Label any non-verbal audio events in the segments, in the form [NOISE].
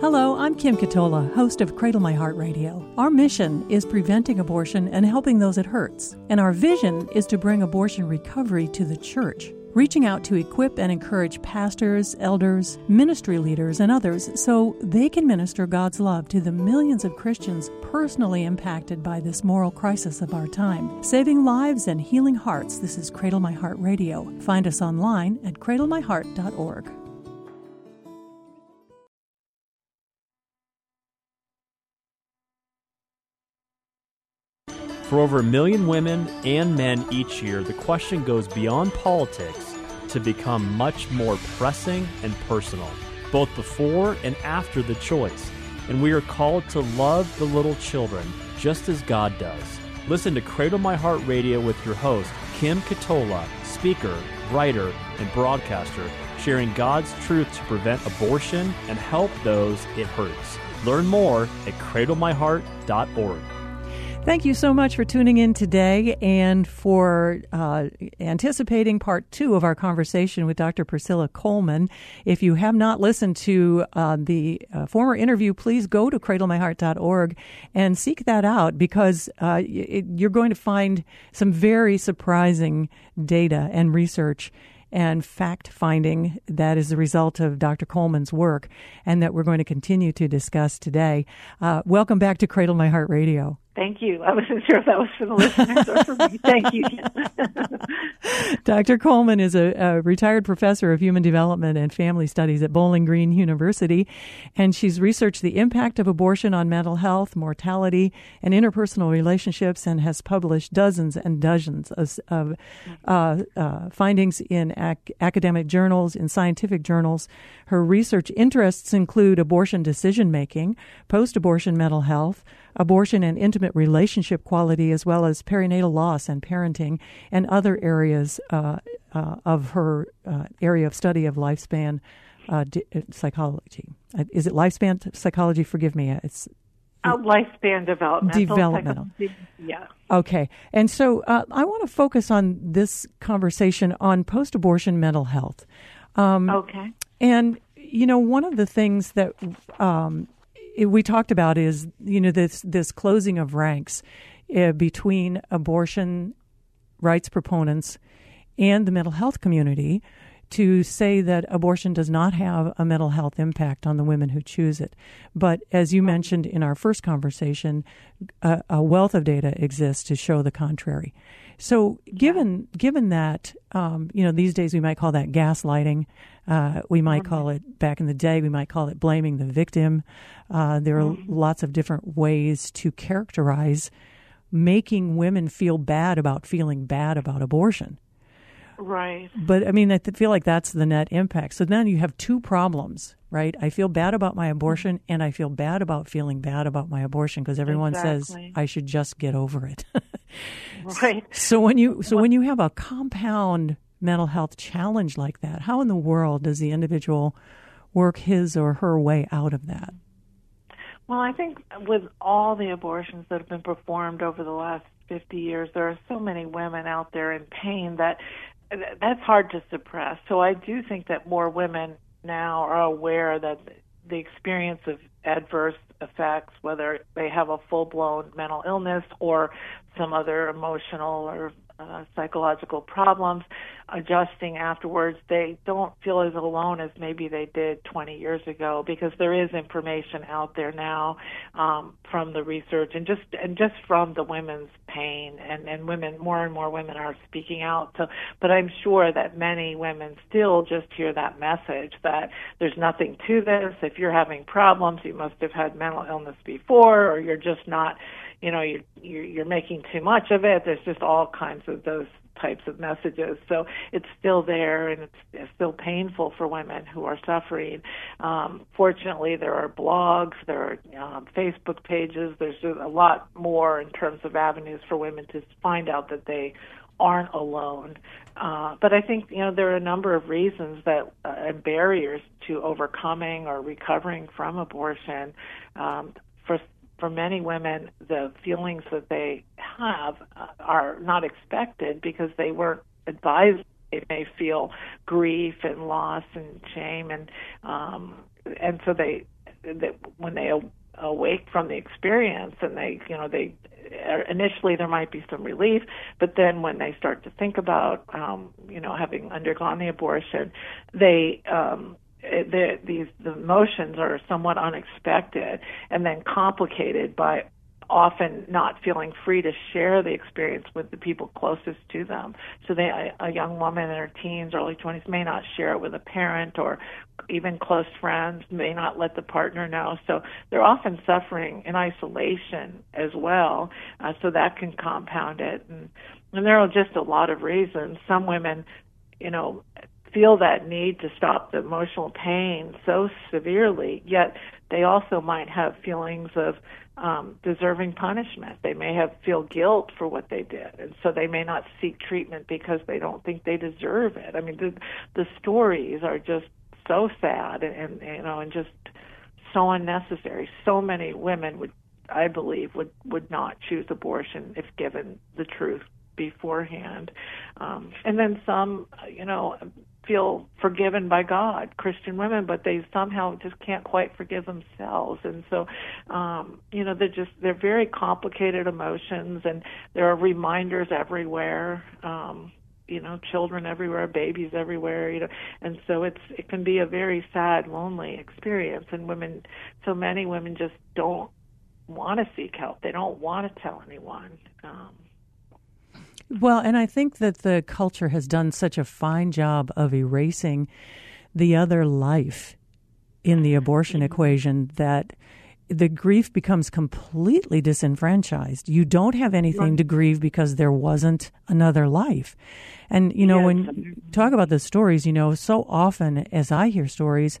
Hello, I'm Kim Ketola, host of Cradle My Heart Radio. Our mission is preventing abortion and helping those it hurts. And our vision is to bring abortion recovery to the church, reaching out to equip and encourage pastors, elders, ministry leaders, and others so they can minister God's love to the millions of Christians personally impacted by this moral crisis of our time. Saving lives and healing hearts, this is Cradle My Heart Radio. Find us online at cradlemyheart.org. For over a million women and men each year, the question goes beyond politics to become much more pressing and personal, both before and after the choice. And we are called to love the little children just as God does. Listen to Cradle My Heart Radio with your host, Kim Ketola, speaker, writer, and broadcaster, sharing God's truth to prevent abortion and help those it hurts. Learn more at cradlemyheart.org. Thank you so much for tuning in today and for uh, anticipating part two of our conversation with Dr. Priscilla Coleman. If you have not listened to uh, the uh, former interview, please go to cradlemyheart.org and seek that out because uh, it, you're going to find some very surprising data and research and fact finding that is the result of Dr. Coleman's work and that we're going to continue to discuss today. Uh, welcome back to Cradle My Heart Radio. Thank you. I wasn't sure if that was for the listeners or for me. Thank you. [LAUGHS] Dr. Coleman is a, a, retired professor of human development and family studies at Bowling Green University, and she's researched the impact of abortion on mental health, mortality, and interpersonal relationships, and has published dozens and dozens of, of uh, uh, findings in ac- academic journals, in scientific journals. Her research interests include abortion decision making, post abortion mental health, abortion and intimate relationship quality, as well as perinatal loss and parenting, and other areas uh, uh, of her uh, area of study of lifespan uh, di- uh, psychology. Uh, is it lifespan psychology? Forgive me. It's lifespan development. Developmental. Yeah. Okay. And so I want to focus on this conversation on post abortion mental health. Um, okay. And, you know, one of the things that um, we talked about is you know this this closing of ranks uh, between abortion rights proponents and the mental health community to say that abortion does not have a mental health impact on the women who choose it. But as you mentioned in our first conversation, a, a wealth of data exists to show the contrary. So, given given that, um, you know, these days we might call that gaslighting. Uh, we might call it back in the day. We might call it blaming the victim. Uh, there are mm-hmm. lots of different ways to characterize making women feel bad about feeling bad about abortion. Right. But I mean, I feel like that's the net impact. So then you have two problems, right? I feel bad about my abortion, mm-hmm. and I feel bad about feeling bad about my abortion because everyone exactly. says I should just get over it. [LAUGHS] right. So when you so when you have a compound mental health challenge like that, how in the world does the individual work his or her way out of that? Well, I think with all the abortions that have been performed over the last 50 years, there are so many women out there in pain that that's hard to suppress. So I do think that more women now are aware that the experience of adverse effects, whether they have a full blown mental illness or some other emotional or uh, psychological problems, adjusting afterwards, they don't feel as alone as maybe they did 20 years ago because there is information out there now um, from the research and just and just from the women's pain and and women more and more women are speaking out. So, but I'm sure that many women still just hear that message that there's nothing to this. If you're having problems, you must have had mental illness before, or you're just not you know you're you're making too much of it there's just all kinds of those types of messages so it's still there and it's, it's still painful for women who are suffering um, fortunately there are blogs there are um, facebook pages there's a lot more in terms of avenues for women to find out that they aren't alone. Uh, but I think you know there are a number of reasons that uh, and barriers to overcoming or recovering from abortion. Um, for for many women, the feelings that they have uh, are not expected because they weren't advised. They may feel grief and loss and shame, and um, and so they that when they awake from the experience and they you know they initially there might be some relief but then when they start to think about um you know having undergone the abortion they um the, these the emotions are somewhat unexpected and then complicated by often not feeling free to share the experience with the people closest to them. So they, a, a young woman in her teens, early 20s may not share it with a parent or even close friends, may not let the partner know. So they're often suffering in isolation as well. Uh, so that can compound it. And, and there are just a lot of reasons. Some women, you know, feel that need to stop the emotional pain so severely, yet they also might have feelings of um, deserving punishment. They may have feel guilt for what they did, and so they may not seek treatment because they don't think they deserve it. I mean, the the stories are just so sad and, and you know and just so unnecessary. So many women would, I believe, would would not choose abortion if given the truth beforehand. Um, and then some, you know, feel forgiven by God, Christian women, but they somehow just can't quite forgive themselves. And so, um, you know, they're just they're very complicated emotions, and there are reminders everywhere. Um, you know, children everywhere, babies everywhere, you know, and so it's it can be a very sad, lonely experience, and women, so many women just don't want to seek help. They don't want to tell anyone. Um, well, and I think that the culture has done such a fine job of erasing the other life in the abortion mm-hmm. equation that the grief becomes completely disenfranchised. You don't have anything to grieve because there wasn't another life. And, you know, yes. when you talk about the stories, you know, so often as I hear stories,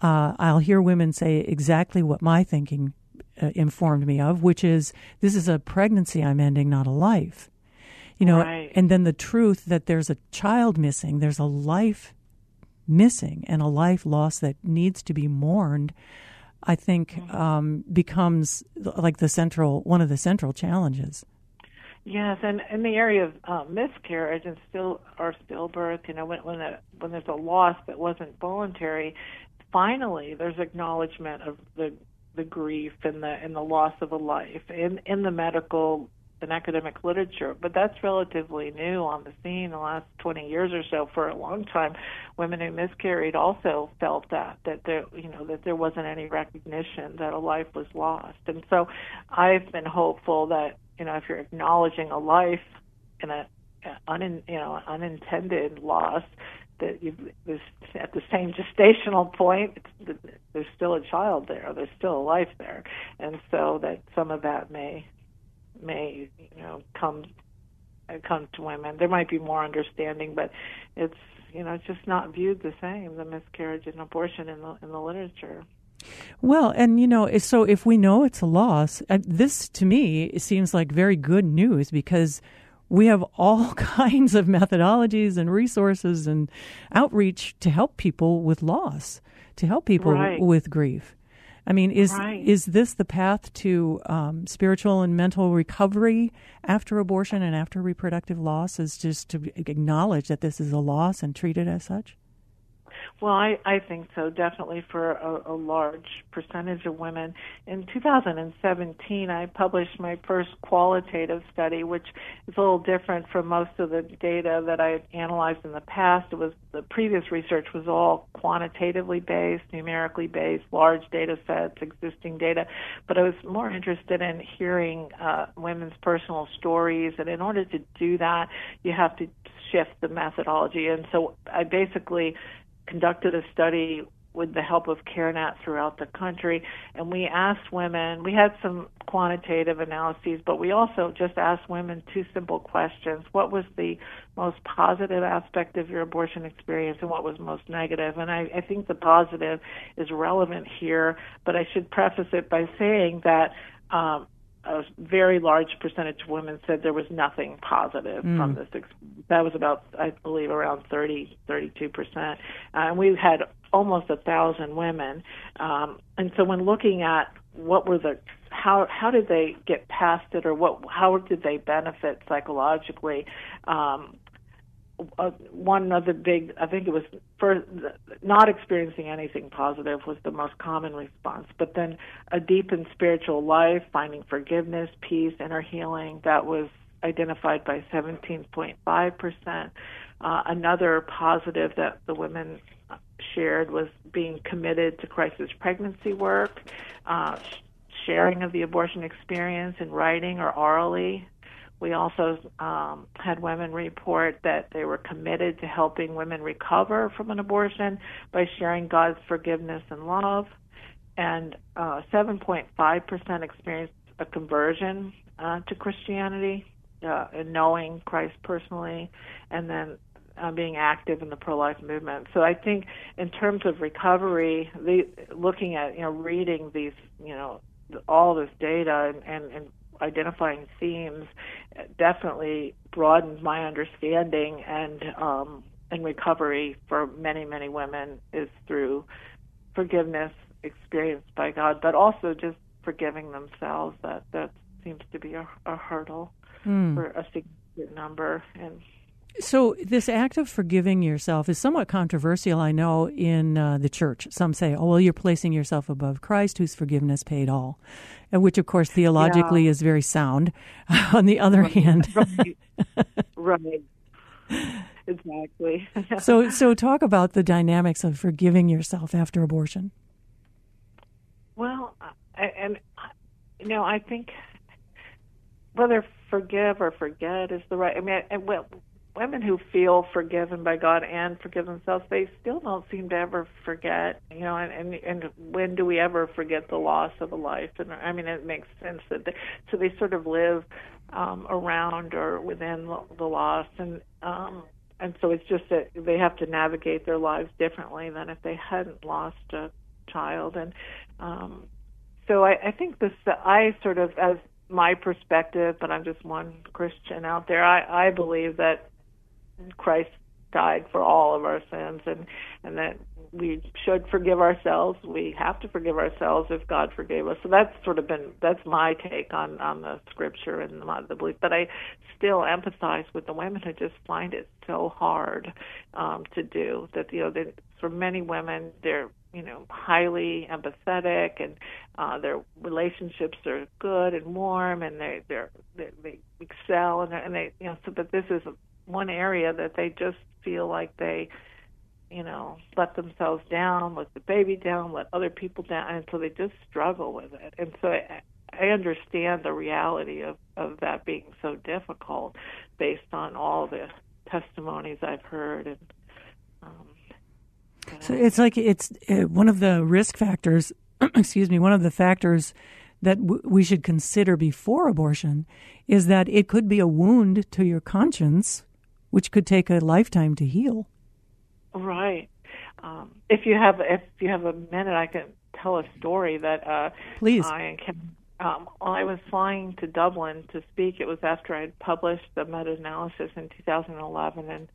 uh, I'll hear women say exactly what my thinking uh, informed me of, which is this is a pregnancy I'm ending, not a life you know right. and then the truth that there's a child missing there's a life missing and a life lost that needs to be mourned i think mm-hmm. um, becomes like the central one of the central challenges yes and in the area of uh, miscarriage and still or stillbirth you know when when, a, when there's a loss that wasn't voluntary finally there's acknowledgement of the the grief and the and the loss of a life in in the medical in academic literature, but that's relatively new on the scene the last 20 years or so. For a long time, women who miscarried also felt that that there, you know, that there wasn't any recognition that a life was lost. And so, I've been hopeful that you know if you're acknowledging a life in a un, you know unintended loss that you there's at the same gestational point there's still a child there there's still a life there and so that some of that may may you know come come to women. There might be more understanding, but it's you know it's just not viewed the same the miscarriage and abortion in the in the literature. Well, and you know, so if we know it's a loss, this to me it seems like very good news because we have all [LAUGHS] kinds of methodologies and resources and outreach to help people with loss, to help people right. with grief. I mean, is right. is this the path to um, spiritual and mental recovery after abortion and after reproductive loss? Is just to acknowledge that this is a loss and treat it as such? Well, I, I think so, definitely for a, a large percentage of women. In 2017, I published my first qualitative study, which is a little different from most of the data that I analyzed in the past. It was the previous research was all quantitatively based, numerically based, large data sets, existing data. But I was more interested in hearing uh, women's personal stories, and in order to do that, you have to shift the methodology. And so I basically conducted a study with the help of CareNet throughout the country, and we asked women. We had some quantitative analyses, but we also just asked women two simple questions: What was the most positive aspect of your abortion experience, and what was most negative? And I, I think the positive is relevant here, but I should preface it by saying that um, a very large percentage of women said there was nothing positive mm. from this. That was about, I believe, around 30, 32 percent. Uh, and we had almost a thousand women. Um, and so, when looking at what were the how how did they get past it, or what how did they benefit psychologically? Um, uh, one of the big, I think it was for not experiencing anything positive was the most common response. But then a deepened spiritual life, finding forgiveness, peace, inner healing, that was identified by 17.5 percent. Uh, another positive that the women shared was being committed to crisis pregnancy work, uh, sharing of the abortion experience in writing or orally, we also um, had women report that they were committed to helping women recover from an abortion by sharing God's forgiveness and love. And uh, 7.5% experienced a conversion uh, to Christianity uh, and knowing Christ personally, and then uh, being active in the pro-life movement. So I think, in terms of recovery, the, looking at you know reading these you know all this data and, and, and identifying themes definitely broadened my understanding and um, and recovery for many many women is through forgiveness experienced by God, but also just forgiving themselves. That that seems to be a, a hurdle mm. for a significant number and so, this act of forgiving yourself is somewhat controversial, I know, in uh, the church. Some say, oh, well, you're placing yourself above Christ, whose forgiveness paid all, which, of course, theologically yeah. is very sound. [LAUGHS] On the other right. hand, [LAUGHS] right. right. Exactly. [LAUGHS] so, so talk about the dynamics of forgiving yourself after abortion. Well, and you know, I think whether forgive or forget is the right. I mean, and well, women who feel forgiven by God and forgive themselves, they still don't seem to ever forget. You know, and and, and when do we ever forget the loss of a life? And I mean, it makes sense that they, so they sort of live um, around or within the, loss, and um, and so it's just that they have to navigate their lives differently than if they hadn't lost a child, and um, so I, I think this I sort of as my perspective, but I'm just one Christian out there. I, I believe that Christ died for all of our sins and and that we should forgive ourselves. We have to forgive ourselves if God forgave us. So that's sort of been that's my take on on the scripture and the, the belief. But I still empathize with the women who just find it so hard um, to do. That you know, that for many women, they're you know highly empathetic and uh, their relationships are good and warm and they they're, they they excel and, and they you know. So, but this is a one area that they just feel like they you know let themselves down let the baby down let other people down and so they just struggle with it. And so i, I understand the reality of of that being so difficult based on all the testimonies i've heard and um so it's like it's uh, one of the risk factors [CLEARS THROAT] excuse me one of the factors that we should consider before abortion is that it could be a wound to your conscience which could take a lifetime to heal. Right. Um, if you have if you have a minute, I can tell a story that uh, please. I can. Um, I was flying to Dublin to speak. It was after I had published the meta-analysis in 2011 in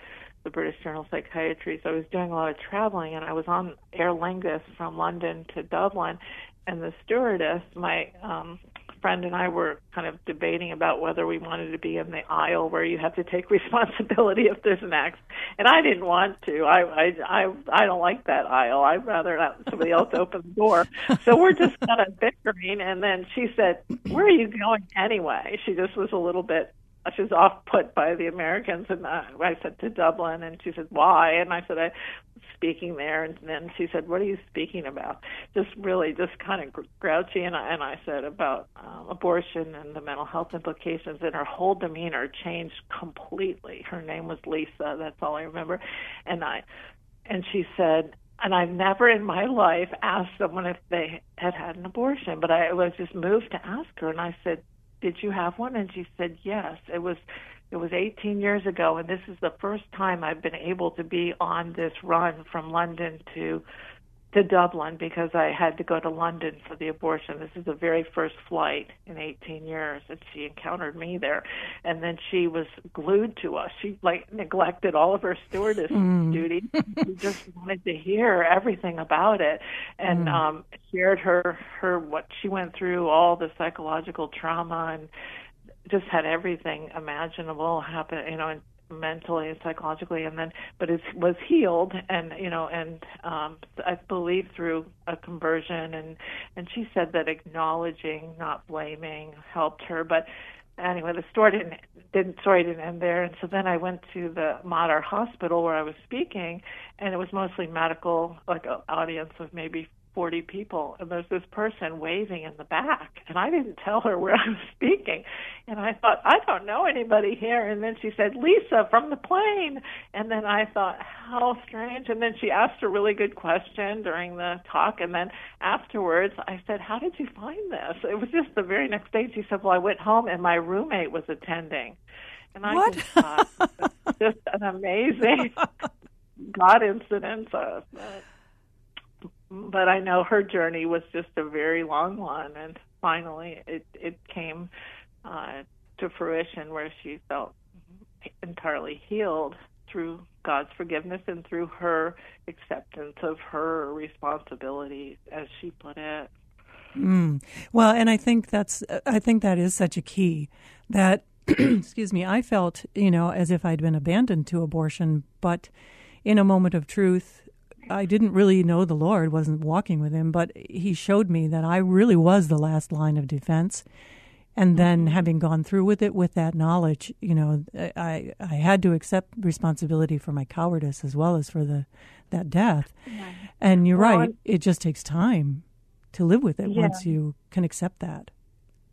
the British Journal of Psychiatry. So I was doing a lot of traveling, and I was on Aer Lingus from London to Dublin. And the stewardess, my um, friend and I were kind of debating about whether we wanted to be in the aisle where you have to take [LAUGHS] responsibility if there's an accident. And I didn't want to. I I I I don't like that aisle. I'd rather let somebody else open the door. [LAUGHS] So we're just kind of bickering. And then she said, "Where are you going anyway?" She just was a little bit she was off put by the Americans, and uh, I said to Dublin, and she said why, and I said I was speaking there, and then she said what are you speaking about? Just really just kind of grouchy, and I, and I said about um, abortion and the mental health implications, and her whole demeanor changed completely. Her name was Lisa, that's all I remember, and I, and she said. And I've never in my life asked someone if they had had an abortion, but I was just moved to ask her. And I said, did you have one? And she said, yes. It was it was 18 years ago, and this is the first time I've been able to be on this run from London to to Dublin because I had to go to London for the abortion. This is the very first flight in 18 years, and she encountered me there. And then she was glued to us. She like neglected all of her stewardess mm. duties. [LAUGHS] she just wanted to hear everything about it, and mm. um, shared her her what she went through, all the psychological trauma, and just had everything imaginable happen. You know, and mentally and psychologically and then but it was healed and you know and um i believe through a conversion and and she said that acknowledging not blaming helped her but anyway the story didn't didn't story didn't end there. And so then i went to the Mater hospital where i was speaking and it was mostly medical like an audience of maybe 40 people and there's this person waving in the back and I didn't tell her where I was speaking. And I thought I don't know anybody here. And then she said Lisa from the plane. And then I thought how strange. And then she asked a really good question during the talk. And then afterwards I said how did you find this? It was just the very next day she said well I went home and my roommate was attending. And I what? just thought just an amazing [LAUGHS] God incident uh, but I know her journey was just a very long one, and finally it it came uh, to fruition where she felt entirely healed through God's forgiveness and through her acceptance of her responsibility, as she put it. Mm. Well, and I think that's I think that is such a key that [CLEARS THROAT] excuse me, I felt, you know, as if I'd been abandoned to abortion, but in a moment of truth, I didn't really know the Lord, wasn't walking with Him, but He showed me that I really was the last line of defense. And then, Mm-hmm. having gone through with it, with that knowledge, you know, I I had to accept responsibility for my cowardice as well as for the that death. And you're Well, right; it just takes time to live with it Yeah. once you can accept that.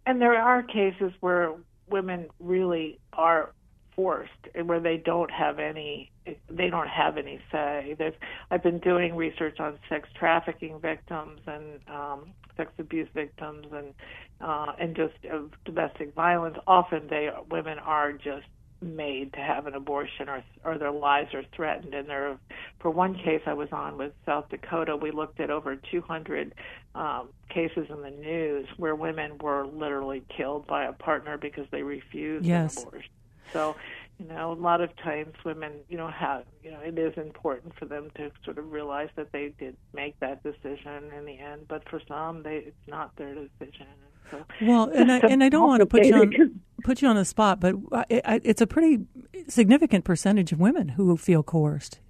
And there are cases where women really are forced, and where they don't have any they don't have any say. There's, I've been doing research on sex trafficking victims and um, sex abuse victims and uh, and just of domestic violence. Often they women are just made to have an abortion or or their lives are threatened and there for one case I was on with South Dakota we looked at over 200 um, cases in the news where women were literally killed by a partner because they refused Yes. an abortion so you know a lot of times women you know have you know it is important for them to sort of realize that they did make that decision in the end but for some they it's not their decision so Well, and I and I don't want to put you on [LAUGHS] put you on the spot, but I, I, it's a pretty significant percentage of women who feel coerced,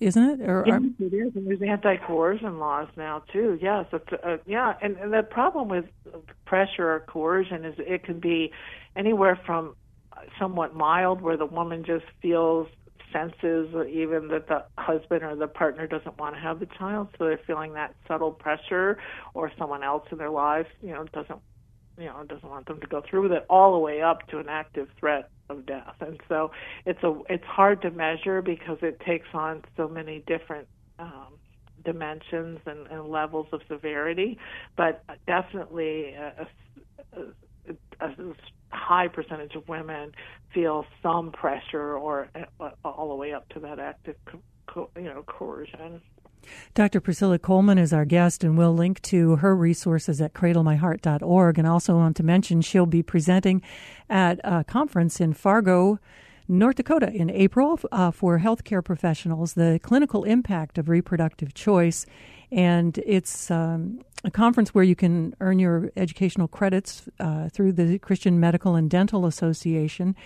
isn't it? Or, Yes, or it is, and there's anti-coercion laws now too. Yes, it's uh, yeah, and, and the problem with pressure or coercion is it can be anywhere from somewhat mild, where the woman just feels senses even that the husband or the partner doesn't want to have the child, so they're feeling that subtle pressure, or someone else in their lives, you know, doesn't you know doesn't want them to go through with it all the way up to an active threat of death. And so it's a it's hard to measure because it takes on so many different um, dimensions and, and levels of severity but definitely a, a, a, a high percentage of women feel some pressure or uh, all the way up to that active co- you know coercion Dr. Priscilla Coleman is our guest, and we'll link to her resources at cradlemyheart.org. And also want to mention she'll be presenting at a conference in Fargo, North Dakota in April uh, for healthcare professionals, the clinical impact of reproductive choice. And it's um, a conference where you can earn your educational credits uh, through the Christian Medical and Dental Association.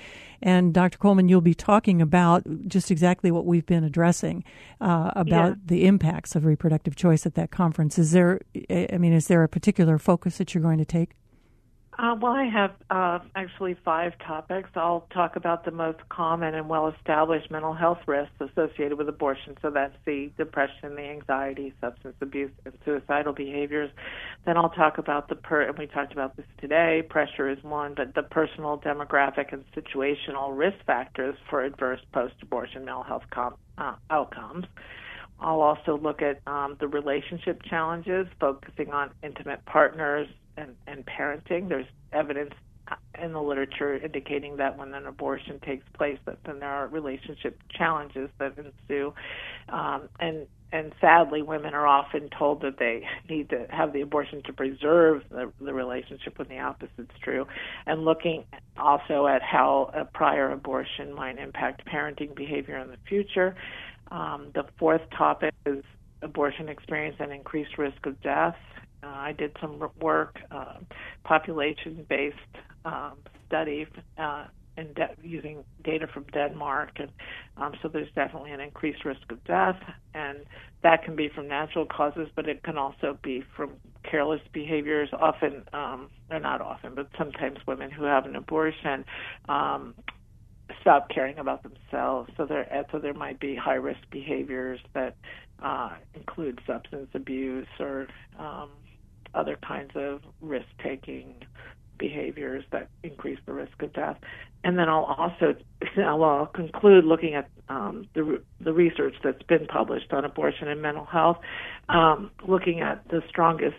And Dr. Coleman, you'll be talking about just exactly what we've been addressing uh, about Yeah. the impacts of reproductive choice at that conference. Is there, I mean, is there a particular focus that you're going to take? Uh, well, I have uh, actually five topics. I'll talk about the most common and well established mental health risks associated with abortion. So that's the depression, the anxiety, substance abuse, and suicidal behaviors. Then I'll talk about the, per- and we talked about this today, pressure is one, but the personal, demographic, and situational risk factors for adverse post abortion mental health com- uh, outcomes. I'll also look at um, the relationship challenges, focusing on intimate partners and, and parenting. There's evidence in the literature indicating that when an abortion takes place, that then there are relationship challenges that ensue, um, and and sadly, women are often told that they [LAUGHS] need to have the abortion to preserve the, the relationship when the opposite's true, and looking also at how a prior abortion might impact parenting behavior in the future. Um, the fourth topic is abortion experience and increased risk of death. Uh, I did some work, uh, population based um, study uh, in de- using data from Denmark, and um, so there's definitely an increased risk of death, and that can be from natural causes, but it can also be from careless behaviors. Often, um, or not often, but sometimes women who have an abortion um, stop caring about themselves. So there, so there might be high risk behaviors that uh, include substance abuse or um, other kinds of risk taking behaviors that increase the risk of death. And then I'll also [LAUGHS] I'll conclude looking at um, the the research that's been published on abortion and mental health, um, looking at the strongest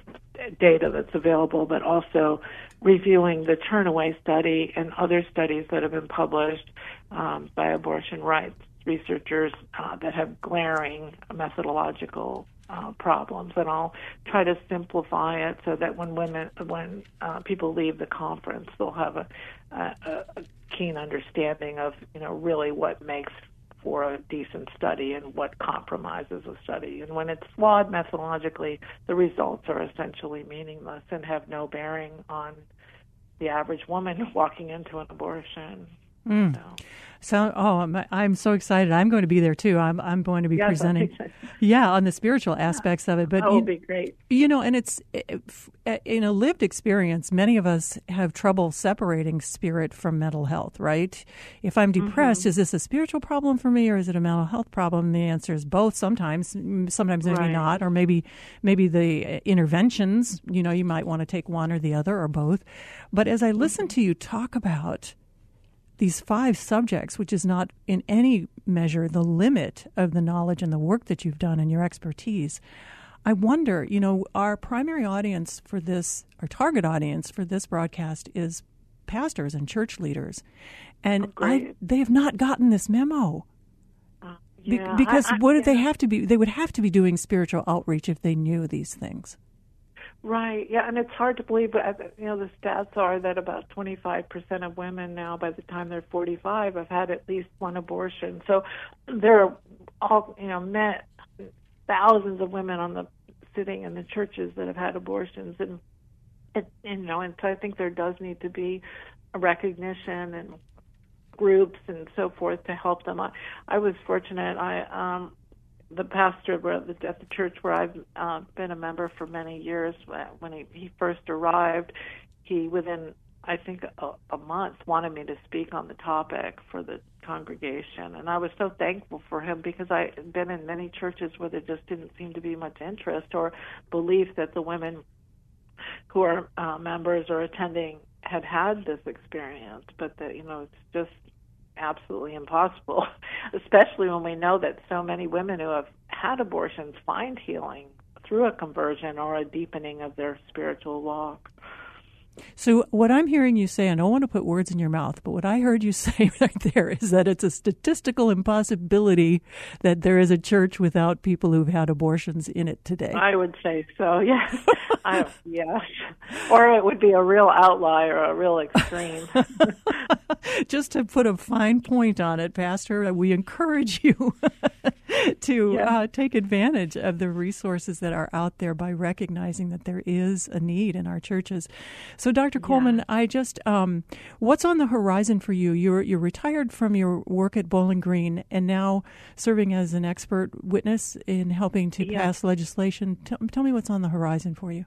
data that's available, but also reviewing the Turnaway study and other studies that have been published um, by abortion rights researchers uh, that have glaring methodological uh, problems, and I'll try to simplify it so that when women, when uh, people leave the conference, they'll have a, a, a keen understanding of you know really what makes for a decent study and what compromises a study. And when it's flawed methodologically, the results are essentially meaningless and have no bearing on the average woman [LAUGHS] walking into an abortion. Mm. So. So, oh, I'm, I'm so excited. I'm going to be there too. I'm I'm going to be yes, presenting, yeah, on the spiritual aspects of it. But that would be great. You know, and it's in a lived experience. Many of us have trouble separating spirit from mental health. Right? If I'm depressed, mm-hmm. is this a spiritual problem for me, or is it a mental health problem? The answer is both. Sometimes, sometimes maybe right. not, or maybe maybe the interventions. You know, you might want to take one or the other or both. But as I listen mm-hmm. to you talk about these five subjects, which is not in any measure the limit of the knowledge and the work that you've done and your expertise. I wonder, you know, our primary audience for this, our target audience for this broadcast is pastors and church leaders. And oh, I, they have not gotten this memo. Uh, yeah, Be- because I, I, what did they have to be? They would have to be doing spiritual outreach if they knew these things. Right. Yeah, and it's hard to believe, but uh, you know the stats are that about 25% of women now, by the time they're 45, have had at least one abortion. So there are all you know met thousands of women on the sitting in the churches that have had abortions, and it, you know, and so I think there does need to be a recognition and groups and so forth to help them. I, I was fortunate. I um the pastor at the, church where I've uh, been a member for many years, when he, he first arrived, he within I think a, a month wanted me to speak on the topic for the congregation, and I was so thankful for him because I had been in many churches where there just didn't seem to be much interest or belief that the women who are uh, members or attending had had this experience, but that you know it's just absolutely impossible, [LAUGHS] especially when we know that so many women who have had abortions find healing through a conversion or a deepening of their spiritual walk. So, what I'm hearing you say, and I don't want to put words in your mouth, but what I heard you [LAUGHS] say right there is that it's a statistical impossibility that there is a church without people who've had abortions in it today. I would say so, [LAUGHS] yes. [LAUGHS] I, yes. Or it would be a real outlier, a real extreme. Just to put a fine point on it, Pastor, we encourage you to yes. uh, take advantage of the resources that are out there by recognizing that there is a need in our churches. So, Dr. Coleman, yeah. I just, um, what's on the horizon for you? You're you're retired from your work at Bowling Green and now serving as an expert witness in helping to yeah. pass legislation. Tell, tell me what's on the horizon for you.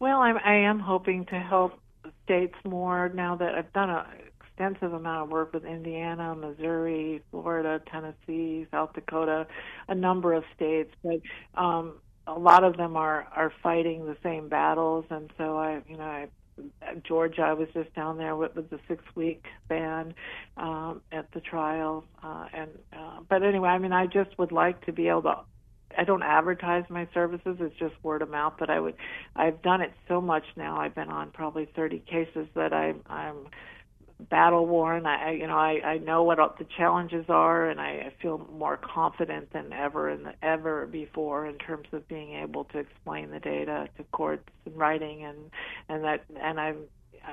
Well, I'm, I am hoping to help states more now that I've done an extensive amount of work with Indiana, Missouri, Florida, Tennessee, South Dakota, a number of states. But um, a lot of them are are fighting the same battles, and so I, you know, I, Georgia, I was just down there with, with the six week ban um, at the trial, uh, and uh, but anyway, I mean, I just would like to be able to. I don't advertise my services; it's just word of mouth. But I would, I've done it so much now. I've been on probably 30 cases that I, I'm battle worn. I, you know, I, I know what the challenges are, and I, feel more confident than ever and ever before in terms of being able to explain the data to courts and writing, and and that and I'm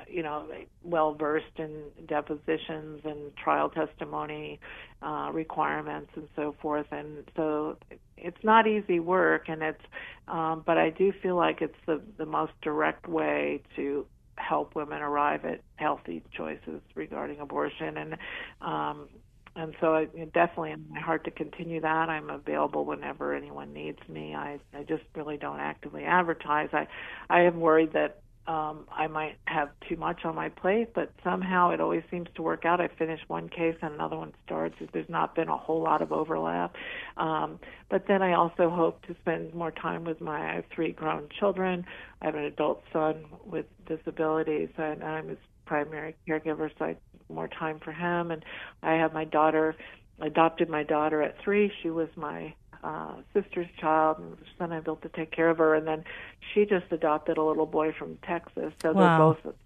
you know well versed in depositions and trial testimony uh, requirements and so forth and so it's not easy work and it's um, but I do feel like it's the the most direct way to help women arrive at healthy choices regarding abortion and um and so I definitely in my heart to continue that. I'm available whenever anyone needs me. I I just really don't actively advertise. I I am worried that um, I might have too much on my plate, but somehow it always seems to work out. I finish one case and another one starts. There's not been a whole lot of overlap. Um, but then I also hope to spend more time with my I have three grown children. I have an adult son with disabilities, and I'm his primary caregiver, so I have more time for him. And I have my daughter, adopted my daughter at three. She was my uh, sister's child, and then I built to take care of her. And then she just adopted a little boy from Texas, so wow. they're both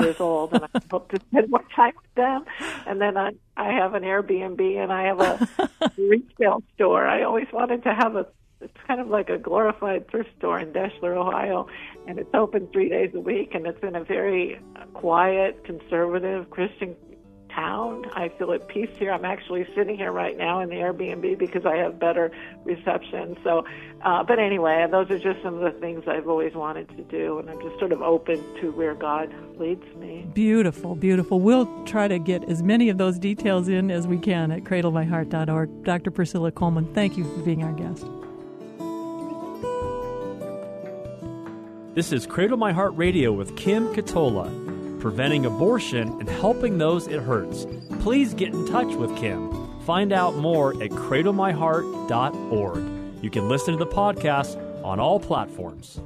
years old, and I [LAUGHS] hope to spend more time with them. And then I I have an Airbnb, and I have a [LAUGHS] retail store. I always wanted to have a it's kind of like a glorified thrift store in Deshler, Ohio, and it's open three days a week, and it's in a very quiet, conservative Christian town. I feel at peace here. I'm actually sitting here right now in the Airbnb because I have better reception. So, uh, but anyway, those are just some of the things I've always wanted to do, and I'm just sort of open to where God leads me. Beautiful, beautiful. We'll try to get as many of those details in as we can at cradlemyheart.org. Dr. Priscilla Coleman, thank you for being our guest. This is Cradle My Heart Radio with Kim Ketola preventing abortion, and helping those it hurts. Please get in touch with Kim. Find out more at cradlemyheart.org. You can listen to the podcast on all platforms.